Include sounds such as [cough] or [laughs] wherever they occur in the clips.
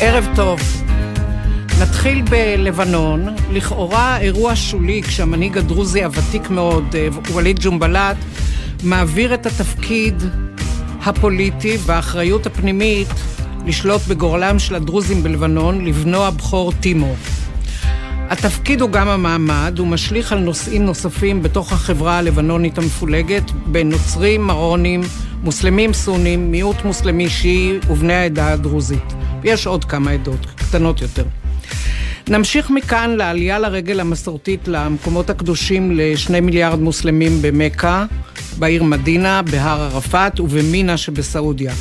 ערב טוב. נתחיל בלבנון, לכאורה אירוע שולי כשהמנהיג הדרוזי הוותיק מאוד, אה, ווליד ג'ומבלט, מעביר את התפקיד הפוליטי והאחריות הפנימית לשלוט בגורלם של הדרוזים בלבנון לבנו הבכור טימו. התפקיד הוא גם המעמד, הוא משליך על נושאים נוספים בתוך החברה הלבנונית המפולגת בין נוצרים, מרונים, מוסלמים סונים, מיעוט מוסלמי שיעי ובני העדה הדרוזית. ויש עוד כמה עדות, קטנות יותר. נמשיך מכאן לעלייה לרגל המסורתית למקומות הקדושים לשני מיליארד מוסלמים במכה, בעיר מדינה, בהר ערפאת ובמינה שבסעודיה.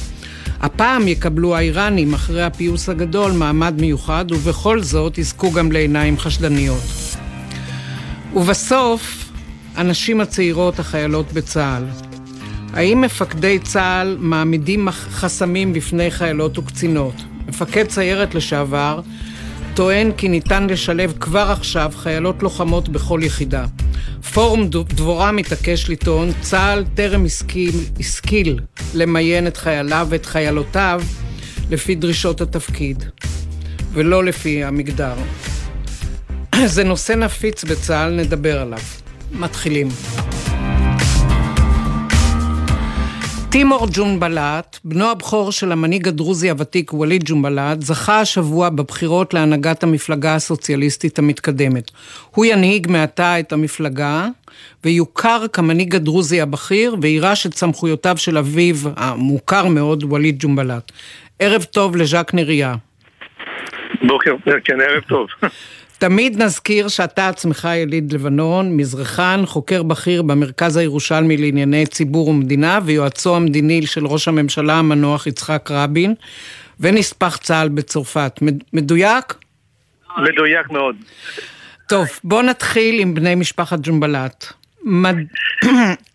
הפעם יקבלו האיראנים אחרי הפיוס הגדול מעמד מיוחד ובכל זאת יזכו גם לעיניים חשדניות. ובסוף, הנשים הצעירות החיילות בצה"ל. האם מפקדי צה"ל מעמידים חסמים בפני חיילות וקצינות? מפקד סיירת לשעבר טוען כי ניתן לשלב כבר עכשיו חיילות לוחמות בכל יחידה. פורום דבורה מתעקש לטעון, צה"ל טרם השכיל, השכיל למיין את חייליו ואת חיילותיו לפי דרישות התפקיד, ולא לפי המגדר. [clears throat] זה נושא נפיץ בצה"ל, נדבר עליו. מתחילים. טימור ג'ונבלט, בנו הבכור של המנהיג הדרוזי הוותיק ווליד ג'ונבלט, זכה השבוע בבחירות להנהגת המפלגה הסוציאליסטית המתקדמת. הוא ינהיג מעתה את המפלגה, ויוכר כמנהיג הדרוזי הבכיר, ויירש את סמכויותיו של אביו המוכר מאוד, ווליד ג'ונבלט. ערב טוב לז'אק נריה. בוקר, כן, ערב טוב. תמיד נזכיר שאתה עצמך יליד לבנון, מזרחן, חוקר בכיר במרכז הירושלמי לענייני ציבור ומדינה ויועצו המדיני של ראש הממשלה המנוח יצחק רבין ונספח צה"ל בצרפת. מדויק? מדויק מאוד. טוב, בוא נתחיל עם בני משפחת ג'ומבלט. מד... [clears throat]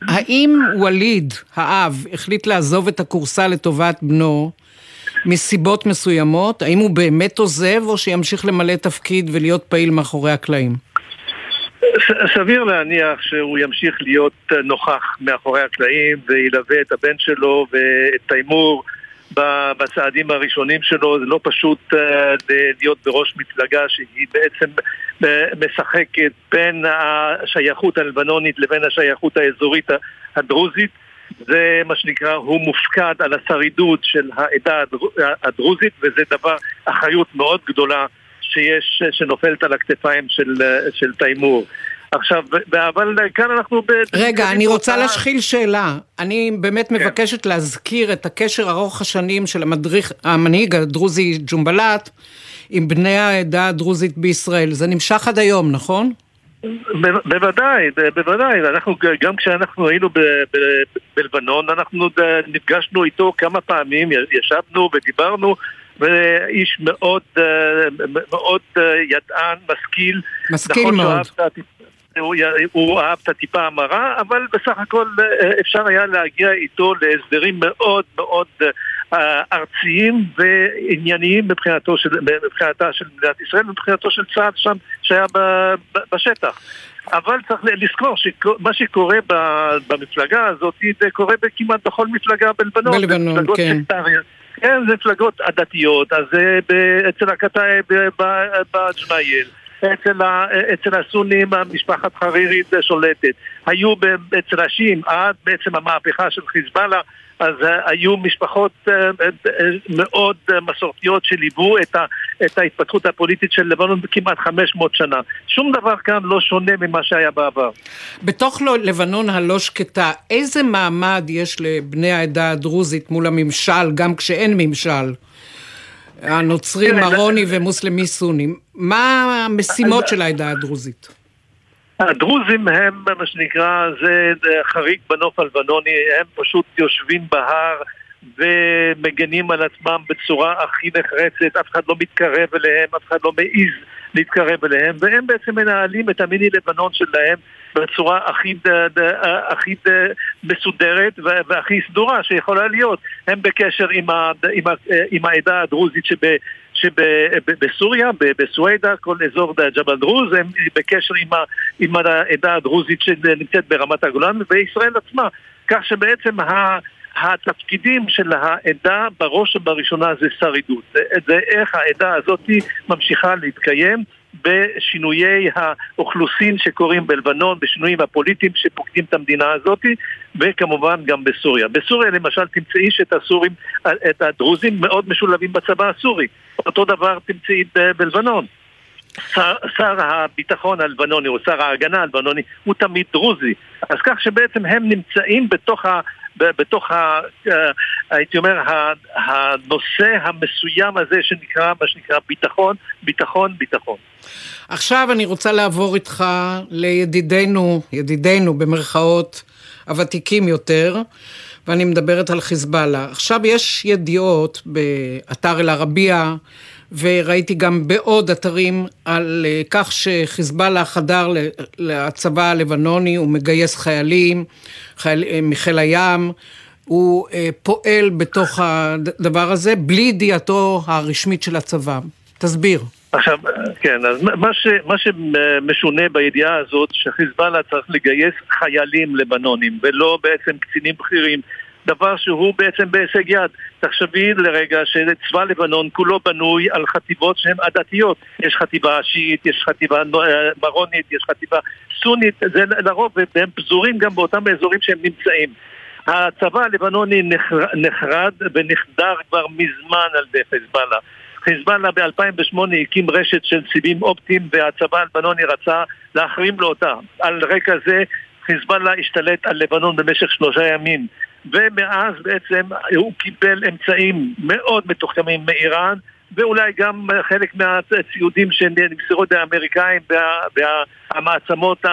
האם ווליד, האב, החליט לעזוב את הכורסה לטובת בנו מסיבות מסוימות? האם הוא באמת עוזב או שימשיך למלא תפקיד ולהיות פעיל מאחורי הקלעים? סביר להניח שהוא ימשיך להיות נוכח מאחורי הקלעים וילווה את הבן שלו ואת תיימור בצעדים הראשונים שלו. זה לא פשוט אה, להיות בראש מפלגה שהיא בעצם אה, משחקת בין השייכות הלבנונית לבין השייכות האזורית הדרוזית. זה מה שנקרא, הוא מופקד על השרידות של העדה הדרוזית וזה דבר, אחריות מאוד גדולה שיש, שנופלת על הכתפיים של, של תיימור. עכשיו, אבל כאן אנחנו... רגע, אני רוצה להשחיל שאלה. אני באמת כן. מבקשת להזכיר את הקשר ארוך השנים של המדריך, המנהיג הדרוזי ג'ומבלט עם בני העדה הדרוזית בישראל. זה נמשך עד היום, נכון? בוודאי, בוודאי, אנחנו, גם כשאנחנו היינו בלבנון, אנחנו נפגשנו איתו כמה פעמים, ישבנו ודיברנו, ואיש מאוד, מאוד ידען, משכיל. משכיל נכון מאוד. הוא, הוא אהב את הטיפה המרה, אבל בסך הכל אפשר היה להגיע איתו להסדרים מאוד מאוד ארציים וענייניים מבחינתו של, מבחינתה של מדינת ישראל ומבחינתו של צה"ל שם שהיה בשטח. אבל צריך לזכור שמה שקורה במפלגה הזאת זה קורה כמעט בכל מפלגה בלבנון. בלבנון, כן. סקטריות. כן, זה מפלגות עדתיות, אז זה אצל הקטאי בג'מאייל. אצל, אצל הסונים המשפחת חרירית שולטת. היו אצל השיעים עד בעצם המהפכה של חיזבאללה אז uh, היו משפחות uh, uh, מאוד מסורתיות שליוו את, ה, את ההתפתחות הפוליטית של לבנון בכמעט 500 שנה. שום דבר כאן לא שונה ממה שהיה בעבר. בתוך לבנון הלא שקטה, איזה מעמד יש לבני העדה הדרוזית מול הממשל, גם כשאין ממשל? הנוצרי, מרוני ומוסלמי סוני. מה המשימות של העדה הדרוזית? הדרוזים הם מה שנקרא, זה חריג בנוף הלבנוני, הם פשוט יושבים בהר ומגנים על עצמם בצורה הכי נחרצת, אף אחד לא מתקרב אליהם, אף אחד לא מעז להתקרב אליהם, והם בעצם מנהלים את המיני לבנון שלהם בצורה הכי, הכי מסודרת והכי סדורה שיכולה להיות. הם בקשר עם, ה, עם, ה, עם העדה הדרוזית שב, שבסוריה, בסווידה, כל אזור ג'בל דרוז, הם בקשר עם, ה, עם העדה הדרוזית שנמצאת ברמת הגולן, וישראל עצמה. כך שבעצם ה... התפקידים של העדה בראש ובראשונה זה שרידות. זה איך העדה הזאת ממשיכה להתקיים בשינויי האוכלוסין שקורים בלבנון, בשינויים הפוליטיים שפוקדים את המדינה הזאת, וכמובן גם בסוריה. בסוריה למשל תמצאי שאת הסורים, את הדרוזים מאוד משולבים בצבא הסורי. אותו דבר תמצאי בלבנון. שר, שר הביטחון הלבנוני או שר ההגנה הלבנוני הוא תמיד דרוזי. אז כך שבעצם הם נמצאים בתוך. בתוך, ה, אה, הייתי אומר, הנושא המסוים הזה שנקרא, מה שנקרא ביטחון, ביטחון, ביטחון. עכשיו אני רוצה לעבור איתך לידידינו, ידידינו במרכאות, הוותיקים יותר, ואני מדברת על חיזבאללה. עכשיו יש ידיעות באתר אל-ערבייה, וראיתי גם בעוד אתרים על אה, כך שחיזבאללה חדר לצבא הלבנוני, הוא מגייס חיילים חייל, אה, מחיל הים, הוא אה, פועל בתוך הדבר הזה בלי ידיעתו הרשמית של הצבא. תסביר. עכשיו, כן, אז מה, ש, מה שמשונה בידיעה הזאת, שחיזבאללה צריך לגייס חיילים לבנונים, ולא בעצם קצינים בכירים דבר שהוא בעצם בהישג יד. תחשבי לרגע שצבא לבנון כולו בנוי על חטיבות שהן עדתיות. יש חטיבה שיעית, יש חטיבה אה, מרונית, יש חטיבה סונית, זה לרוב, והם פזורים גם באותם האזורים שהם נמצאים. הצבא הלבנוני נחרד ונחדר כבר מזמן על ידי חיזבאללה. חיזבאללה ב-2008 הקים רשת של סיבים אופטיים והצבא הלבנוני רצה להחרים לו אותה. על רקע זה חיזבאללה השתלט על לבנון במשך שלושה ימים. ומאז בעצם הוא קיבל אמצעים מאוד מתוחכמים מאיראן ואולי גם חלק מהציודים שנמסרו על האמריקאים והמעצמות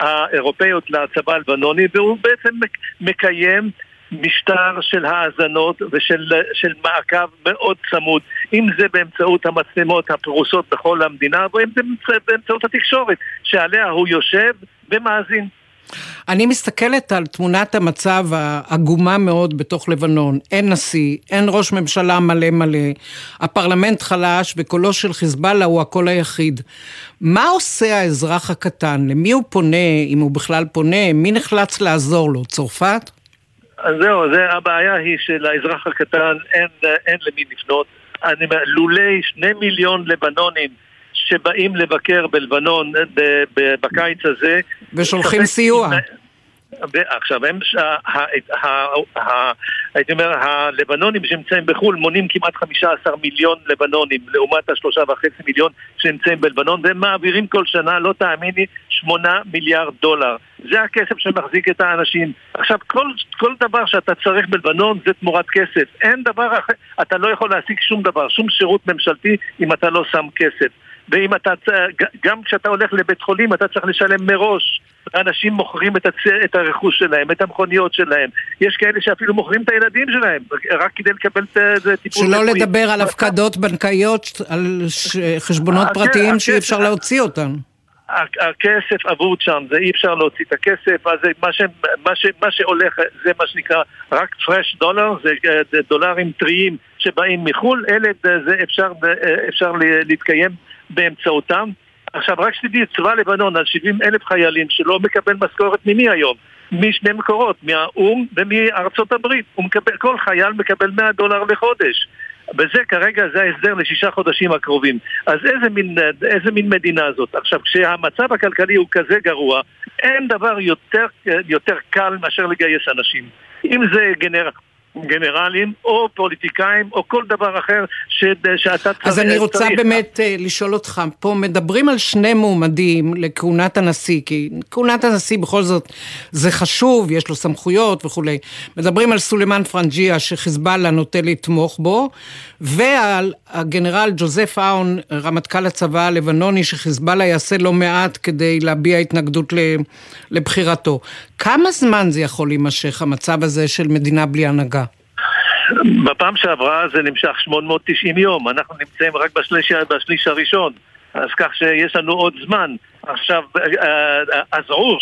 האירופאיות לצבא הלבנוני והוא בעצם מקיים משטר של האזנות ושל מעקב מאוד צמוד אם זה באמצעות המצלמות הפרוסות בכל המדינה ואם זה באמצעות התקשורת שעליה הוא יושב ומאזין אני מסתכלת על תמונת המצב העגומה מאוד בתוך לבנון. אין נשיא, אין ראש ממשלה מלא מלא, הפרלמנט חלש וקולו של חיזבאללה הוא הקול היחיד. מה עושה האזרח הקטן? למי הוא פונה, אם הוא בכלל פונה? מי נחלץ לעזור לו? צרפת? אז זהו, זה, הבעיה היא שלאזרח הקטן אין, אין למי לפנות. אני לולי שני מיליון לבנונים שבאים לבקר בלבנון בקיץ הזה. ושולחים סיוע. עכשיו, הם, הייתי אומר, הלבנונים שנמצאים בחו"ל מונים כמעט 15 מיליון לבנונים לעומת השלושה וחצי מיליון שנמצאים בלבנון והם מעבירים כל שנה, לא תאמיני, 8 מיליארד דולר. זה הכסף שמחזיק את האנשים. עכשיו, כל, כל דבר שאתה צריך בלבנון זה תמורת כסף. אין דבר אחר, אתה לא יכול להשיג שום דבר, שום שירות ממשלתי אם אתה לא שם כסף. ואם אתה, גם כשאתה הולך לבית חולים אתה צריך לשלם מראש. אנשים מוכרים את, הצ... את הרכוש שלהם, את המכוניות שלהם. יש כאלה שאפילו מוכרים את הילדים שלהם, רק כדי לקבל את זה טיפול שלא רפואי. לדבר על הפקדות בנקאיות, על ש... חשבונות פרטיים שאי אפשר להוציא אותם. הכסף שם, זה אי אפשר להוציא את הכסף, אז מה, ש, מה, ש, מה שהולך זה מה שנקרא רק פרש דולר, זה, זה דולרים טריים שבאים מחו"ל, אלה זה אפשר, אפשר להתקיים באמצעותם. עכשיו, רק שתדעי, צבא לבנון על 70 אלף חיילים שלא מקבל משכורת ממי היום? משני מקורות, מהאו"ם ומארצות הברית. מקבל, כל חייל מקבל 100 דולר לחודש. וזה כרגע, זה ההסדר לשישה חודשים הקרובים. אז איזה מין, איזה מין מדינה זאת? עכשיו, כשהמצב הכלכלי הוא כזה גרוע, אין דבר יותר, יותר קל מאשר לגייס אנשים. אם זה גנר... גנרלים או פוליטיקאים או כל דבר אחר ש... שאתה צריך... אז אני רוצה צריך... באמת אה, לשאול אותך, פה מדברים על שני מועמדים לכהונת הנשיא, כי כהונת הנשיא בכל זאת זה חשוב, יש לו סמכויות וכולי. מדברים על סולימאן פרנג'יה שחיזבאללה נוטה לתמוך בו, ועל הגנרל ג'וזף אאון, רמטכ"ל הצבא הלבנוני, שחיזבאללה יעשה לא מעט כדי להביע התנגדות לבחירתו. כמה זמן זה יכול להימשך, המצב הזה של מדינה בלי הנהגה? בפעם שעברה זה נמשך 890 יום, אנחנו נמצאים רק בשליש, בשליש הראשון, אז כך שיש לנו עוד זמן. עכשיו, הזעור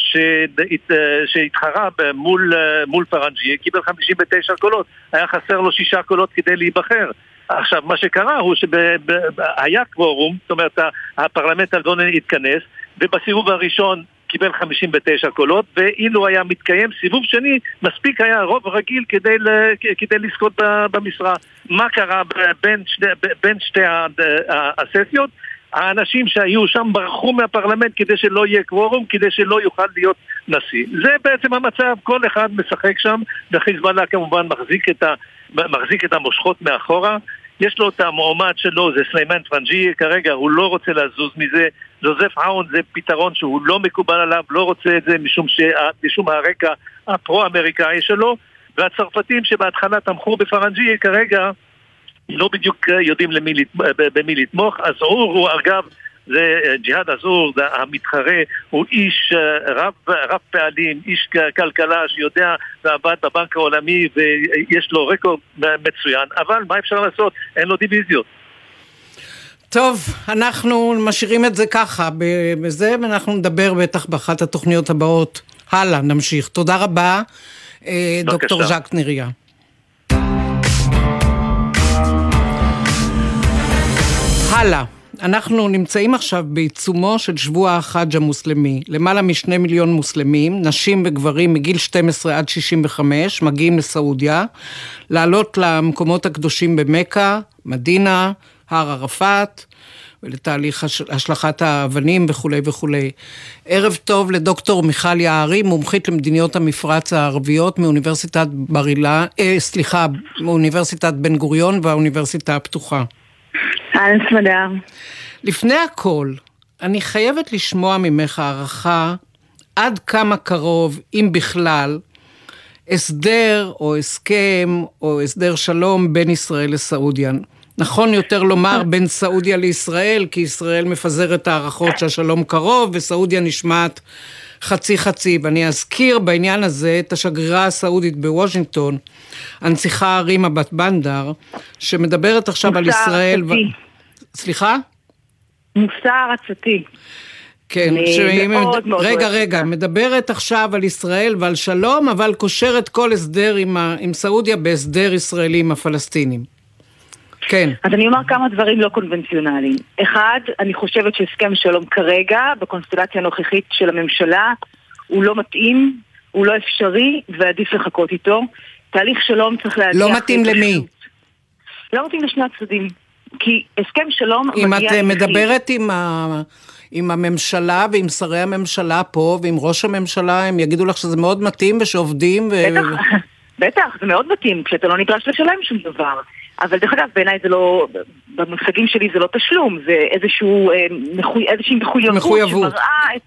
שהתחרה מול, מול פרנג'י קיבל 59 קולות, היה חסר לו שישה קולות כדי להיבחר. עכשיו, מה שקרה הוא שהיה קוורום, זאת אומרת הפרלמנט הלבנוני התכנס, ובסיבוב הראשון קיבל 59 קולות, ואילו היה מתקיים סיבוב שני, מספיק היה רוב רגיל כדי, כדי לזכות במשרה. מה קרה בין שתי, בין שתי הססיות? האנשים שהיו שם ברחו מהפרלמנט כדי שלא יהיה קוורום, כדי שלא יוכל להיות נשיא. זה בעצם המצב, כל אחד משחק שם, וחיזבאללה כמובן מחזיק את, ה, מחזיק את המושכות מאחורה. יש לו את המועמד שלו, זה סלימן פרנג'י, כרגע הוא לא רוצה לזוז מזה. ג'וזף עאון זה פתרון שהוא לא מקובל עליו, לא רוצה את זה משום, ש... משום הרקע הפרו-אמריקאי שלו. והצרפתים שבהתחלה תמכו בפרנג'י, כרגע לא בדיוק יודעים למי, במי לתמוך. אזעור הוא אגב, זה ג'יהאד אזעור, זה המתחרה, הוא איש אה, רב, רב פעלים, איש כלכלה שיודע ועבד בבנק העולמי ויש לו רקורד מצוין, אבל מה אפשר לעשות? אין לו דיוויזיות. טוב, אנחנו משאירים את זה ככה, בזה, ואנחנו נדבר בטח באחת התוכניות הבאות. הלאה, נמשיך. תודה רבה, אה, דוקטור ז'ק נריה. הלאה. אנחנו נמצאים עכשיו בעיצומו של שבוע החאג' המוסלמי. למעלה משני מיליון מוסלמים, נשים וגברים מגיל 12 עד 65, מגיעים לסעודיה, לעלות למקומות הקדושים במכה, מדינה, הר ערפאת, ולתהליך השלכת האבנים וכולי וכולי. ערב טוב לדוקטור מיכל יערי, מומחית למדיניות המפרץ הערביות מאוניברסיטת בר אילן, אה, סליחה, מאוניברסיטת בן גוריון והאוניברסיטה הפתוחה. אהלן סמדר. לפני הכל, אני חייבת לשמוע ממך הערכה עד כמה קרוב, אם בכלל, הסדר או הסכם או הסדר שלום בין ישראל לסעודיה. נכון יותר לומר [laughs] בין סעודיה לישראל, כי ישראל מפזרת הערכות שהשלום קרוב וסעודיה נשמעת חצי חצי. ואני אזכיר בעניין הזה את השגרירה הסעודית בוושינגטון, הנציחה רימה בת בנדר, שמדברת עכשיו על ישראל... עצתי. ו... סליחה? מוסר עצתי. כן, שהיא... מאוד מאוד רגע, רגע, מדברת עכשיו על ישראל ועל שלום, אבל קושרת כל הסדר עם, ה... עם סעודיה בהסדר ישראלי עם הפלסטינים. כן. אז אני אומר כמה דברים לא קונבנציונליים. אחד, אני חושבת שהסכם שלום כרגע, בקונסטלציה הנוכחית של הממשלה, הוא לא מתאים, הוא לא אפשרי, ועדיף לחכות איתו. תהליך שלום צריך להגיע... לא מתאים למי? לא מתאים לשני הצדדים. כי הסכם שלום אם את מדברת עם, ה... עם הממשלה ועם שרי הממשלה פה ועם ראש הממשלה, הם יגידו לך שזה מאוד מתאים ושעובדים ו... בטח, [laughs] בטח, זה מאוד מתאים, כשאתה לא נדרש לשלם שום דבר. אבל דרך אגב, בעיניי זה לא, במושגים שלי זה לא תשלום, זה איזשהו, אה, מחוי, איזושהי מחויבות, מחויבות. שמראה את...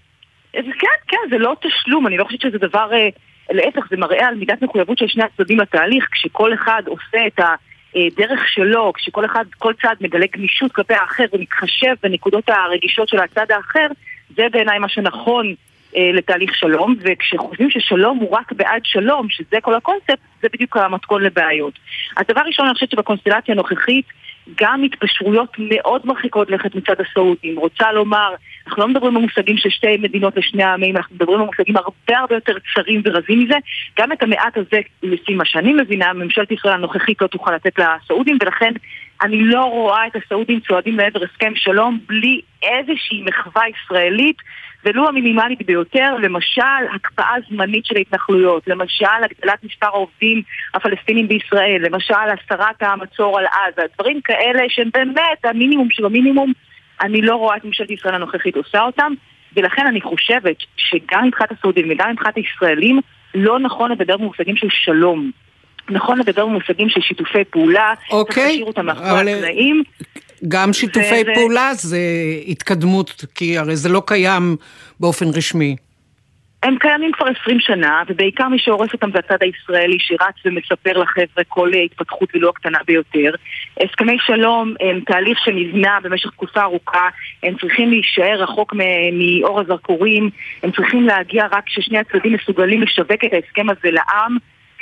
כן, כן, זה לא תשלום, אני לא חושבת שזה דבר, אה, להפך, זה מראה על מידת מחויבות של שני הצדדים לתהליך, כשכל אחד עושה את הדרך שלו, כשכל אחד, כל צד מגלה גמישות כלפי האחר ומתחשב בנקודות הרגישות של הצד האחר, זה בעיניי מה שנכון אה, לתהליך שלום, וכשחושבים ששלום הוא רק בעד שלום, שזה כל הקונספט, זה בדיוק המתכון לבעיות. אז דבר ראשון, אני חושבת שבקונסטלציה הנוכחית, גם התפשרויות מאוד מרחיקות לכת מצד הסעודים. רוצה לומר, אנחנו לא מדברים במושגים של שתי מדינות לשני העמים, אנחנו מדברים במושגים הרבה הרבה יותר צרים ורזים מזה. גם את המעט הזה, לפי מה שאני מבינה, ממשלת ישראל הנוכחית לא תוכל לתת לסעודים, ולכן אני לא רואה את הסעודים צועדים לעבר הסכם שלום בלי איזושהי מחווה ישראלית ולו המינימלית ביותר, למשל הקפאה זמנית של ההתנחלויות, למשל הגדלת מספר העובדים הפלסטינים בישראל, למשל הסרת המצור על עזה, דברים כאלה שהם באמת המינימום של המינימום, אני לא רואה את ממשלת ישראל הנוכחית עושה אותם, ולכן אני חושבת שגם מבחינת הסעודים וגם מבחינת הישראלים לא נכון לדבר במושגים של שלום. נכון לדבר במושגים של שיתופי פעולה, אוקיי, צריך להשאיר אותם מאחורי הקלעים. גם שיתופי זה, פעולה זה התקדמות, כי הרי זה לא קיים באופן רשמי. הם קיימים כבר 20 שנה, ובעיקר מי שהורס אותם זה הצד הישראלי שרץ ומספר לחבר'ה כל התפתחות ולא הקטנה ביותר. הסכמי שלום הם תהליך שנבנה במשך תקופה ארוכה, הם צריכים להישאר רחוק מאור הזרקורים, הם צריכים להגיע רק כששני הצדדים מסוגלים לשווק את ההסכם הזה לעם.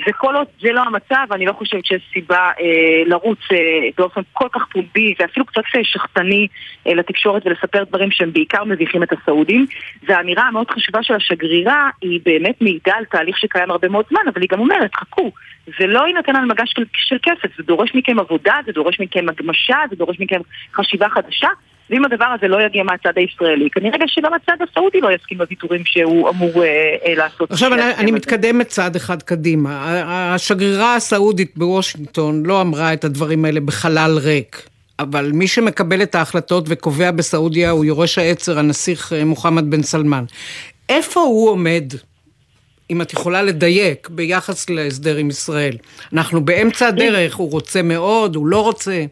וכל עוד זה לא המצב, אני לא חושבת שיש סיבה אה, לרוץ אה, באופן כל כך פומבי ואפילו קצת אה, שחצני אה, לתקשורת ולספר דברים שהם בעיקר מביכים את הסעודים. והאמירה המאוד חשובה של השגרירה היא באמת מעידה על תהליך שקיים הרבה מאוד זמן, אבל היא גם אומרת, חכו, זה לא יינתן על מגש של, של כסף, זה דורש מכם עבודה, זה דורש מכם הגמשה, זה דורש מכם חשיבה חדשה. ואם הדבר הזה לא יגיע מהצד הישראלי, כנראה שגם הצד הסעודי לא יסכים לוויתורים שהוא אמור אה, אה, לעשות. עכשיו אני, אני מתקדמת צעד אחד קדימה. השגרירה הסעודית בוושינגטון לא אמרה את הדברים האלה בחלל ריק. אבל מי שמקבל את ההחלטות וקובע בסעודיה הוא יורש העצר, הנסיך אה, מוחמד בן סלמן. איפה הוא עומד, אם את יכולה לדייק, ביחס להסדר עם ישראל? אנחנו באמצע הדרך, הוא רוצה מאוד, הוא לא רוצה.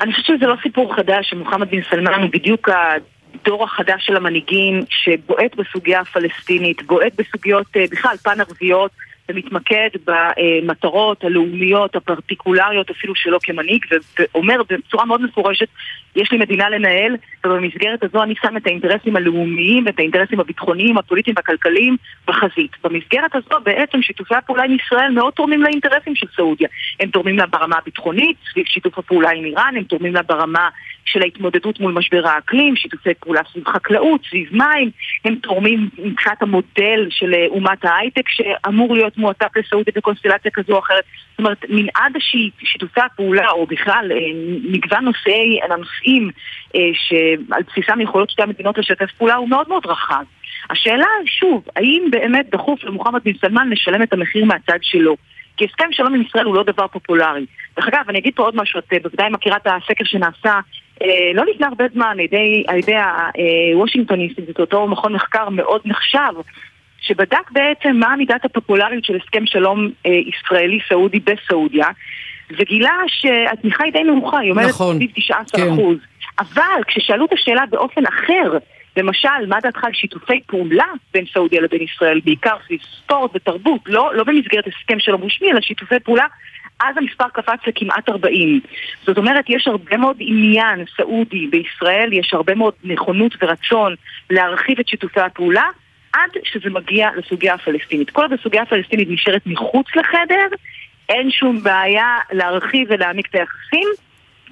אני חושבת שזה לא סיפור חדש, שמוחמד בן סלמן הוא בדיוק הדור החדש של המנהיגים שבועט בסוגיה הפלסטינית, בועט בסוגיות אה, בכלל פן-ערביות ומתמקד במטרות הלאומיות, הפרטיקולריות אפילו שלו כמנהיג, ואומר בצורה מאוד מפורשת, יש לי מדינה לנהל, ובמסגרת הזו אני שם את האינטרסים הלאומיים ואת האינטרסים הביטחוניים, הפוליטיים והכלכליים בחזית. במסגרת הזו בעצם שיתופי הפעולה עם ישראל מאוד תורמים לאינטרסים של סעודיה. הם תורמים לה ברמה הביטחונית, סביב שיתוף הפעולה עם איראן, הם תורמים לה ברמה של ההתמודדות מול משבר האקלים, שיתופי פעולה סביב חקלאות, סביב מים, הם תורמים מבחינת המודל של אה, אומת ההייטק שאמור להיות מועטף לסעודיה בקונסטלציה כזו או אחרת. זאת אומרת, מנעד שיתופי הפעולה, או בכלל אה, מגוון נושאי, הנושאים אה, שעל בסיסם יכולות שתי המדינות לשתף פעולה הוא מאוד מאוד רחב. השאלה, שוב, האם באמת דחוף למוחמד בן סלמן לשלם את המחיר מהצד שלו? כי הסכם שלום עם ישראל הוא לא דבר פופולרי. דרך אגב, אני אגיד פה עוד משהו, את בוודאי מכירה את הסקר שנעשה אה, לא לפני הרבה זמן על ידי, על ידי הוושינגטון אינסטיטוט, אותו מכון מחקר מאוד נחשב, שבדק בעצם מה מידת הפופולריות של הסכם שלום אה, ישראלי-סעודי בסעודיה, וגילה שהתמיכה היא די נמוכה, היא אומרת נכון, סביב 19%. כן. אבל כששאלו את השאלה באופן אחר, למשל, מה דעתך על שיתופי פעולה בין סעודיה לבין ישראל, בעיקר סביב ספורט ותרבות, לא, לא במסגרת הסכם שלום רשמי, אלא שיתופי פעולה אז המספר קפץ לכמעט 40. זאת אומרת, יש הרבה מאוד עניין סעודי בישראל, יש הרבה מאוד נכונות ורצון להרחיב את שיתופי הפעולה, עד שזה מגיע לסוגיה הפלסטינית. כל עוד הסוגיה הפלסטינית נשארת מחוץ לחדר, אין שום בעיה להרחיב ולהעמיק את היחסים.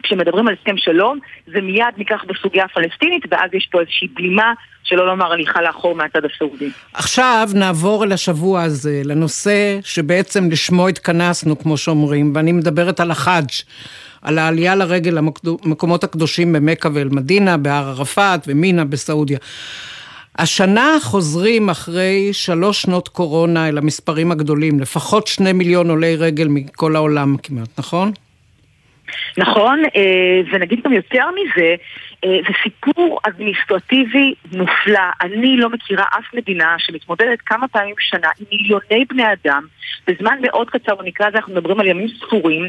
כשמדברים על הסכם שלום, זה מיד ניקח בסוגיה הפלסטינית, ואז יש פה איזושהי בלימה, שלא לומר הליכה לאחור מהצד הסעודי. עכשיו נעבור אל השבוע הזה, לנושא שבעצם לשמו התכנסנו, כמו שאומרים, ואני מדברת על החאג'. על העלייה לרגל למקומות הקדושים במכה ואל-מדינה, בהר ערפאת ומינה בסעודיה. השנה חוזרים אחרי שלוש שנות קורונה אל המספרים הגדולים, לפחות שני מיליון עולי רגל מכל העולם כמעט, נכון? נכון, אה, ונגיד גם יותר מזה, אה, זה סיפור אדמיניסטרטיבי מופלא. אני לא מכירה אף מדינה שמתמודדת כמה פעמים בשנה עם מיליוני בני אדם, בזמן מאוד קצר, במקרה הזה אנחנו מדברים על ימים ספורים,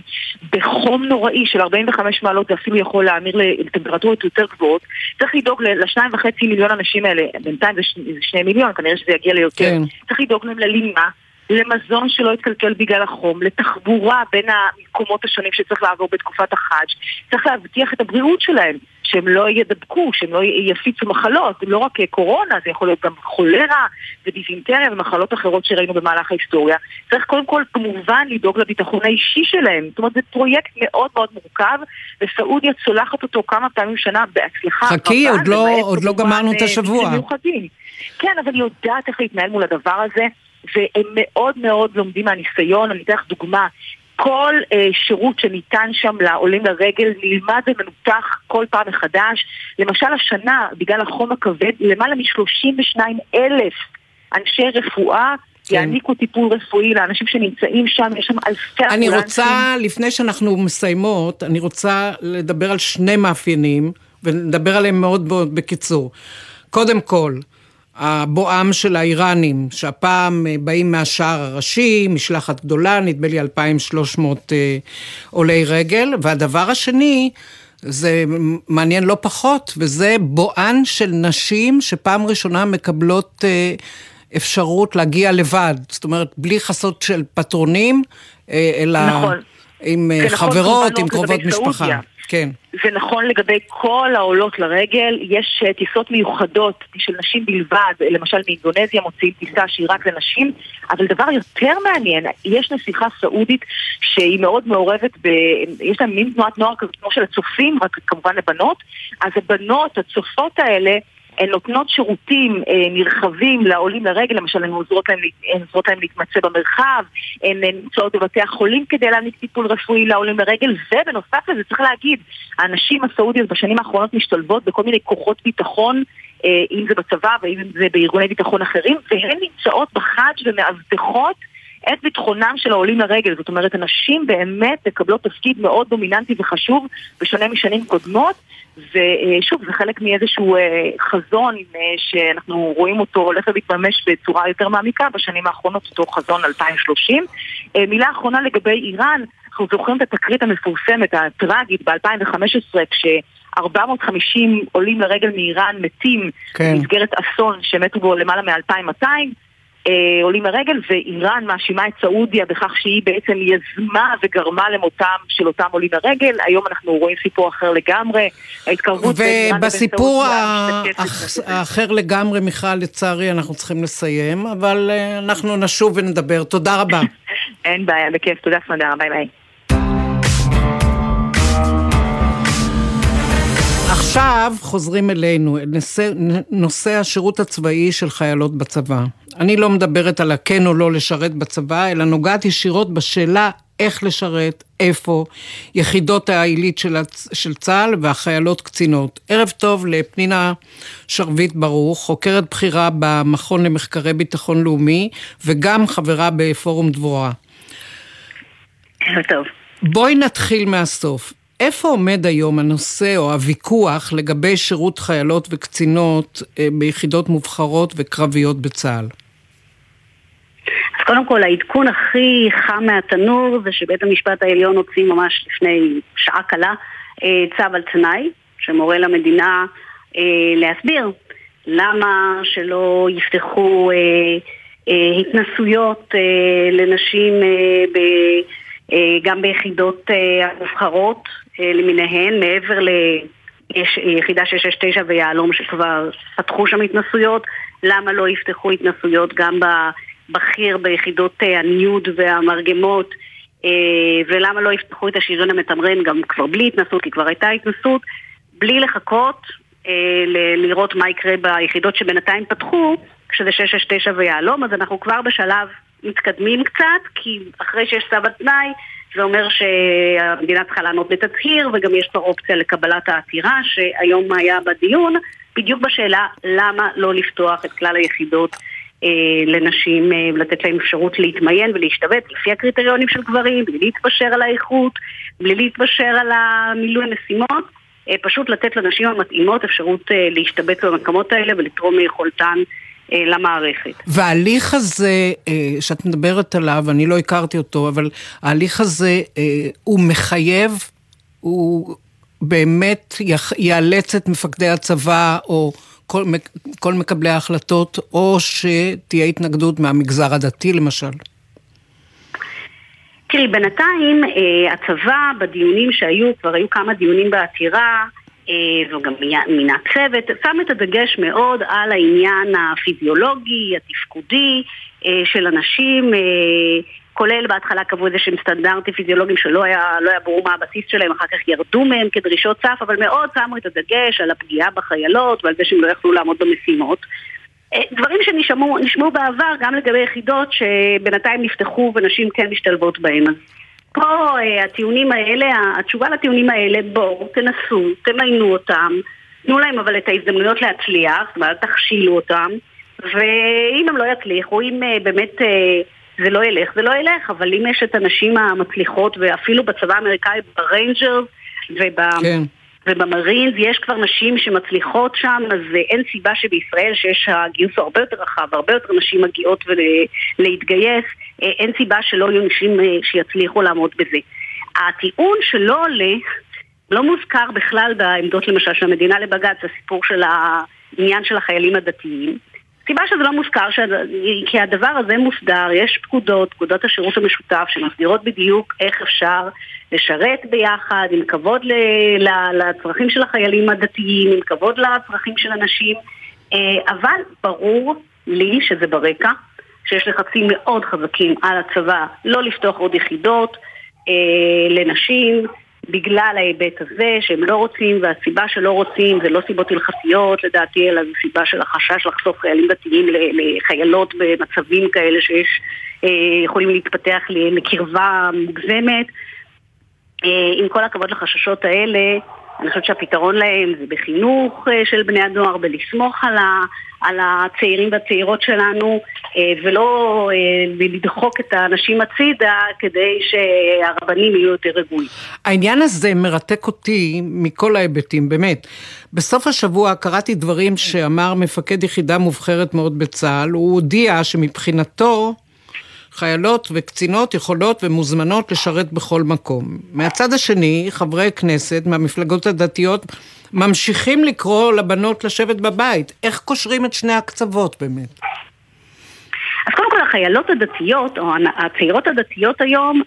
בחום נוראי של 45 מעלות, זה אפילו יכול להמיר לטמפרטורות יותר גבוהות. צריך לדאוג לשניים וחצי מיליון אנשים האלה, בינתיים זה שני מיליון, כנראה שזה יגיע ליותר. כן. צריך לדאוג להם ללימה. למזון שלא יתקלקל בגלל החום, לתחבורה בין המקומות השונים שצריך לעבור בתקופת החאג', צריך להבטיח את הבריאות שלהם, שהם לא ידבקו, שהם לא יפיצו מחלות, לא רק קורונה, זה יכול להיות גם חולרה ודיזינטריה ומחלות אחרות שראינו במהלך ההיסטוריה. צריך קודם כל כמובן לדאוג לביטחון האישי שלהם. זאת אומרת, זה פרויקט מאוד מאוד מורכב, וסעודיה צולחת אותו כמה פעמים בשנה בהצלחה. חכי, עוד לא, עוד לא גמרנו את השבוע. כן, אבל היא יודעת איך להתנהל מול הדבר הזה. והם מאוד מאוד לומדים מהניסיון. אני אתן לך דוגמה. כל אה, שירות שניתן שם לעולים לרגל נלמד ומנותח כל פעם מחדש. למשל השנה, בגלל החום הכבד, למעלה מ-32 אלף אנשי רפואה כן. יעניקו טיפול רפואי לאנשים שנמצאים שם, יש שם אלפי אני רוצה, לפני שאנחנו מסיימות, אני רוצה לדבר על שני מאפיינים, ונדבר עליהם מאוד מאוד בקיצור. קודם כל, הבואם של האיראנים, שהפעם אה, באים מהשער הראשי, משלחת גדולה, נדמה לי 2,300 אה, עולי רגל, והדבר השני, זה מעניין לא פחות, וזה בואן של נשים שפעם ראשונה מקבלות אה, אפשרות להגיע לבד, זאת אומרת, בלי חסות של פטרונים, אלא... נכון. עם אה, נכון, חברות, עם קרובות משפחה. כן. זה נכון לגבי כל העולות לרגל, יש אה, טיסות מיוחדות של נשים בלבד, למשל מאינדונזיה מוציאים טיסה שהיא רק לנשים, אבל דבר יותר מעניין, יש נסיכה סעודית שהיא מאוד מעורבת, ב... יש להם מין תנועת נוער כזאת כמו של הצופים, רק כמובן לבנות, אז הבנות, הצופות האלה, הן נותנות שירותים אה, נרחבים לעולים לרגל, למשל הן עוזרות להם, הן עוזרות להם להתמצא במרחב, הן נמצאות בבתי החולים כדי להעניק טיפול רפואי לעולים לרגל, ובנוסף לזה צריך להגיד, הנשים הסעודיות בשנים האחרונות משתלבות בכל מיני כוחות ביטחון, אה, אם זה בצבא ואם זה בארגוני ביטחון אחרים, והן נמצאות בחאג' ומאבטחות את ביטחונם של העולים לרגל. זאת אומרת, הנשים באמת מקבלות תפקיד מאוד דומיננטי וחשוב, בשונה משנים קודמות. ושוב, זה חלק מאיזשהו אה, חזון אה, שאנחנו רואים אותו הולך ומתממש בצורה יותר מעמיקה בשנים האחרונות, אותו חזון 2030. אה, מילה אחרונה לגבי איראן, אנחנו זוכרים את התקרית המפורסמת, הטראגית, ב-2015, כש... 450 עולים לרגל מאיראן מתים כן. במסגרת אסון שמתו בו למעלה מ-2200 אה, עולים לרגל, ואיראן מאשימה את סעודיה בכך שהיא בעצם יזמה וגרמה למותם של אותם עולים לרגל. היום אנחנו רואים סיפור אחר לגמרי. ההתקרבות בין איראן לבין סעודיה... ובסיפור האחר לגמרי, מיכל, לצערי אנחנו צריכים לסיים, אבל אה, אנחנו נשוב ונדבר. תודה רבה. [laughs] אין בעיה, בכיף. תודה, סמדר. ביי ביי. עכשיו חוזרים אלינו, נושא, נושא השירות הצבאי של חיילות בצבא. אני לא מדברת על הכן או לא לשרת בצבא, אלא נוגעת ישירות בשאלה איך לשרת, איפה, יחידות העילית של, של צה"ל והחיילות קצינות. ערב טוב לפנינה שרביט ברוך, חוקרת בכירה במכון למחקרי ביטחון לאומי, וגם חברה בפורום דבורה. ערב טוב. בואי נתחיל מהסוף. איפה עומד היום הנושא או הוויכוח לגבי שירות חיילות וקצינות אה, ביחידות מובחרות וקרביות בצה"ל? אז קודם כל, העדכון הכי חם מהתנור זה שבית המשפט העליון הוציא ממש לפני שעה קלה אה, צו על תנאי, שמורה למדינה אה, להסביר למה שלא יפתחו התנסויות לנשים ב... גם ביחידות המובחרות למיניהן, מעבר ליחידה 669 ויהלום שכבר פתחו שם התנסויות, למה לא יפתחו התנסויות גם בבכיר ביחידות אה, הניוד והמרגמות אה, ולמה לא יפתחו את השריון המתמרן גם כבר בלי התנסות, כי כבר הייתה התנסות, בלי לחכות אה, לראות מה יקרה ביחידות שבינתיים פתחו, כשזה 669 ויהלום, אז אנחנו כבר בשלב מתקדמים קצת, כי אחרי שיש צו התנאי זה אומר שהמדינה צריכה לענות בתצהיר וגם יש פה אופציה לקבלת העתירה שהיום היה בדיון בדיוק בשאלה למה לא לפתוח את כלל היחידות אה, לנשים אה, ולתת להם אפשרות להתמיין ולהשתבץ לפי הקריטריונים של גברים, בלי להתפשר על האיכות, בלי להתפשר על המילוי המשימות, אה, פשוט לתת לנשים המתאימות אפשרות אה, להשתבץ במקומות האלה ולתרום מיכולתן למערכת. וההליך הזה אה, שאת מדברת עליו, אני לא הכרתי אותו, אבל ההליך הזה אה, הוא מחייב, הוא באמת יאלץ את מפקדי הצבא או כל, כל מקבלי ההחלטות, או שתהיה התנגדות מהמגזר הדתי למשל. תראי, בינתיים הצבא בדיונים שהיו, כבר היו כמה דיונים בעתירה, אה, וגם מינה צוות, שם את הדגש מאוד על העניין הפיזיולוגי, התפקודי אה, של אנשים, אה, כולל בהתחלה קבעו איזה שהם סטנדרטים פיזיולוגיים שלא היה, לא היה ברור מה הבסיס שלהם, אחר כך ירדו מהם כדרישות סף, אבל מאוד שמו את הדגש על הפגיעה בחיילות ועל זה שהם לא יכלו לעמוד במשימות. דברים שנשמעו בעבר גם לגבי יחידות שבינתיים נפתחו ונשים כן משתלבות. אז פה אה, הטיעונים האלה, התשובה לטיעונים האלה, בואו, תנסו, תמיינו אותם, תנו להם אבל את ההזדמנויות להצליח, אומרת, תכשילו אותם, ואם הם לא יצליחו, אם אה, באמת אה, זה לא ילך, זה לא ילך, אבל אם יש את הנשים המצליחות, ואפילו בצבא האמריקאי, בריינג'רס וב... כן. ובמרינס יש כבר נשים שמצליחות שם, אז אין סיבה שבישראל, שיש הגיוס הרבה יותר רחב, הרבה יותר נשים מגיעות להתגייס, אה, אין סיבה שלא יהיו נשים אה, שיצליחו לעמוד בזה. הטיעון שלא עולה, לא מוזכר בכלל בעמדות למשל של המדינה לבג"ץ, הסיפור של העניין של החיילים הדתיים. הסיבה שזה לא מוזכר, כי הדבר הזה מוסדר, יש פקודות, פקודות השירות המשותף, שמסדירות בדיוק איך אפשר לשרת ביחד, עם כבוד לצרכים של החיילים הדתיים, עם כבוד לצרכים של הנשים, אה, אבל ברור לי שזה ברקע, שיש לחצים מאוד חזקים על הצבא לא לפתוח עוד יחידות אה, לנשים, בגלל ההיבט הזה שהם לא רוצים, והסיבה שלא רוצים זה לא סיבות הלכתיות לדעתי, אלא זו סיבה של החשש לחשוף חיילים דתיים לחיילות במצבים כאלה שיש, אה, יכולים להתפתח לקרבה מוגזמת. אה, עם כל הכבוד לחששות האלה, אני חושבת שהפתרון להם זה בחינוך אה, של בני הנוער, בלסמוך על, ה, על הצעירים והצעירות שלנו אה, ולא אה, לדחוק את האנשים הצידה כדי שהרבנים יהיו יותר רגועים. העניין הזה מרתק אותי מכל ההיבטים, באמת. בסוף השבוע קראתי דברים שאמר מפקד יחידה מובחרת מאוד בצה"ל, הוא הודיע שמבחינתו חיילות וקצינות יכולות ומוזמנות לשרת בכל מקום. מהצד השני, חברי כנסת מהמפלגות הדתיות ממשיכים לקרוא לבנות לשבת בבית. איך קושרים את שני הקצוות באמת? אז קודם כל החיילות הדתיות, או הצעירות הדתיות היום,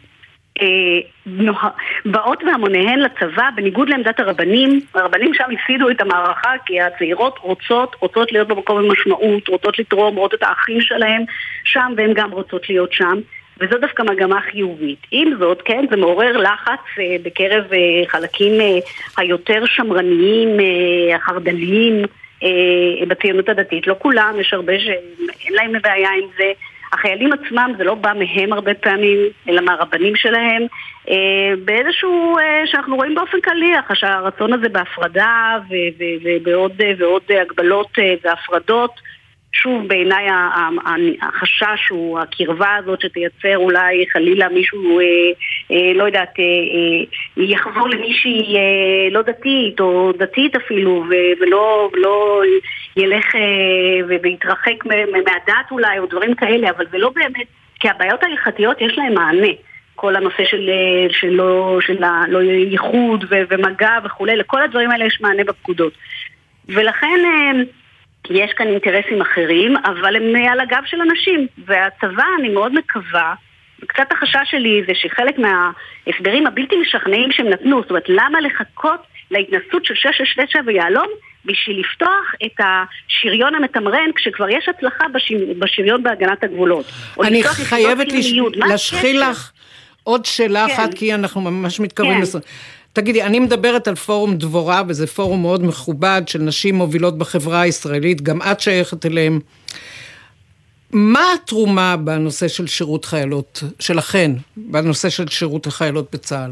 באות בהמוניהן לצבא בניגוד לעמדת הרבנים. הרבנים שם הפסידו את המערכה כי הצעירות רוצות, רוצות להיות במקום עם משמעות, רוצות לתרום, רואות את האחים שלהם שם והן גם רוצות להיות שם. וזו דווקא מגמה חיובית. עם זאת, כן, זה מעורר לחץ אה, בקרב אה, חלקים אה, היותר שמרניים, אה, החרד"ליים אה, בציונות הדתית. לא כולם, יש הרבה שאין להם בעיה עם זה. החיילים עצמם, זה לא בא מהם הרבה פעמים, אלא מהרבנים שלהם, אה, באיזשהו, אה, שאנחנו רואים באופן כללי, הרצון הזה בהפרדה ובעוד ועוד הגבלות והפרדות. שוב, בעיניי החשש הוא הקרבה הזאת שתייצר אולי חלילה מישהו, אה, אה, לא יודעת, אה, אה, יחזור למישהי אה, לא דתית או דתית אפילו ולא לא ילך אה, ויתרחק מהדת אולי או דברים כאלה, אבל זה לא באמת, כי הבעיות ההלכתיות יש להן מענה. כל הנושא של, אה, של, לא, של לא ייחוד ומגע וכולי, לכל הדברים האלה יש מענה בפקודות. ולכן אה, יש כאן אינטרסים אחרים, אבל הם על הגב של אנשים. והצבא, אני מאוד מקווה, קצת החשש שלי זה שחלק מההסברים הבלתי משכנעים שהם נתנו, זאת אומרת, למה לחכות להתנסות של 669 ויהלום בשביל לפתוח את השריון המתמרן כשכבר יש הצלחה בשריון בהגנת הגבולות. אני חייבת להשחיל לך עוד שאלה כן. אחת, כי אנחנו ממש מתקרבים כן. לסוף. תגידי, אני מדברת על פורום דבורה, וזה פורום מאוד מכובד של נשים מובילות בחברה הישראלית, גם את שייכת אליהם. מה התרומה בנושא של שירות חיילות, שלכן, בנושא של שירות החיילות בצה"ל?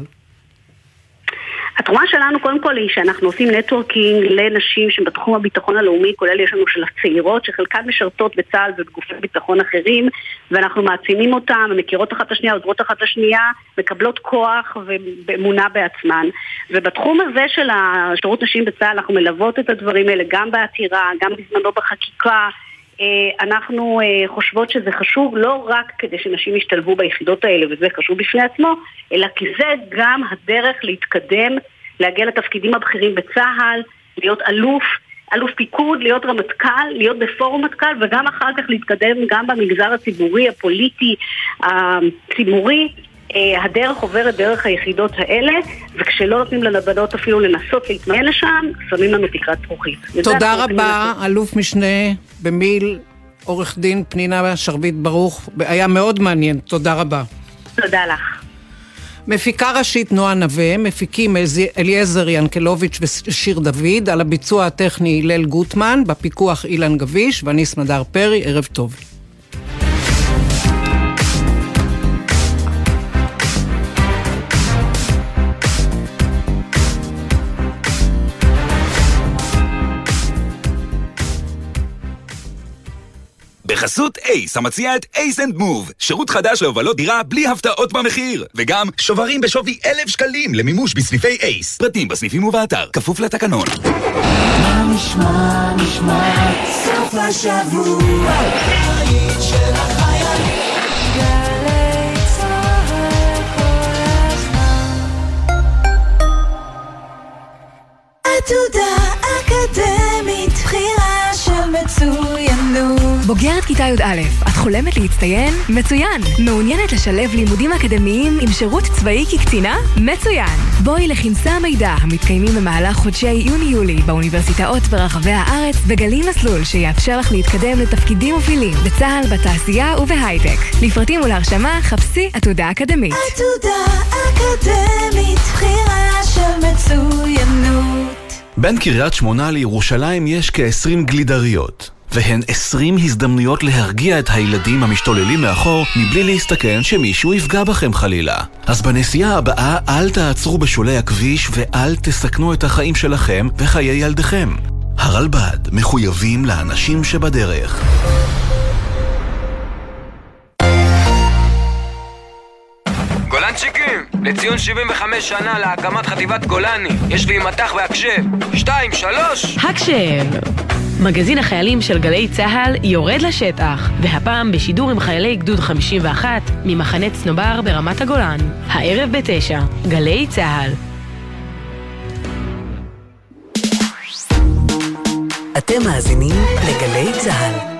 התרומה שלנו קודם כל היא שאנחנו עושים נטוורקינג לנשים שבתחום הביטחון הלאומי, כולל יש לנו של הצעירות, שחלקן משרתות בצה"ל ובגופי ביטחון אחרים, ואנחנו מעצימים אותן, מכירות אחת את השנייה, עוזרות אחת את השנייה, מקבלות כוח ואמונה בעצמן. ובתחום הזה של השירות נשים בצה"ל אנחנו מלוות את הדברים האלה גם בעתירה, גם בזמנו בחקיקה. אה, אנחנו אה, חושבות שזה חשוב לא רק כדי שנשים ישתלבו ביחידות האלה, וזה חשוב בפני עצמו, אלא כי זה גם הדרך להתקדם, להגיע לתפקידים הבכירים בצה"ל, להיות אלוף, אלוף פיקוד, להיות רמטכ"ל, להיות בפורום מטכ"ל, וגם אחר כך להתקדם גם במגזר הציבורי, הפוליטי, הציבורי. אה, הדרך עוברת דרך היחידות האלה, וכשלא נותנים לבנות אפילו לנסות להתמיין לשם, שמים לנו תקרת זכוכית. תודה רבה, אלוף משנה במיל, עורך דין פנינה שרביט ברוך, היה מאוד מעניין, תודה רבה. תודה לך. מפיקה ראשית נועה נווה, מפיקים אליעזר ינקלוביץ' ושיר דוד, על הביצוע הטכני הלל גוטמן, בפיקוח אילן גביש ואני סמדר פרי, ערב טוב. בחסות אייס, המציע את אייס and Move, שירות חדש להובלות דירה בלי הפתעות במחיר. וגם שוברים בשווי אלף שקלים למימוש בסניפי אייס. פרטים בסניפים ובאתר, כפוף לתקנון. מה נשמע, נשמע, סוף השבוע, עתודה אקדמית, בחירה מצוינות בוגרת כיתה י"א, את חולמת להצטיין? מצוין! מעוניינת לשלב לימודים אקדמיים עם שירות צבאי כקצינה? מצוין! בואי לכנסי המידע המתקיימים במהלך חודשי יוני-יולי באוניברסיטאות ברחבי הארץ וגלי מסלול שיאפשר לך להתקדם לתפקידים מובילים בצה"ל, בתעשייה ובהייטק. לפרטים ולהרשמה חפשי עתודה אקדמית. עתודה אקדמית, בחירה של מצוינות. בין קריית שמונה לירושלים יש כ-20 גלידריות. והן 20 הזדמנויות להרגיע את הילדים המשתוללים מאחור מבלי להסתכן שמישהו יפגע בכם חלילה. אז בנסיעה הבאה אל תעצרו בשולי הכביש ואל תסכנו את החיים שלכם וחיי ילדיכם. הרלב"ד מחויבים לאנשים שבדרך. לציון 75 שנה להקמת חטיבת גולני, יש לי מטח והקשב. שתיים, שלוש! הקשב! מגזין החיילים של גלי צה"ל יורד לשטח, והפעם בשידור עם חיילי גדוד 51 ממחנה צנובר ברמת הגולן. הערב בתשע, גלי צה"ל. אתם מאזינים לגלי צה"ל.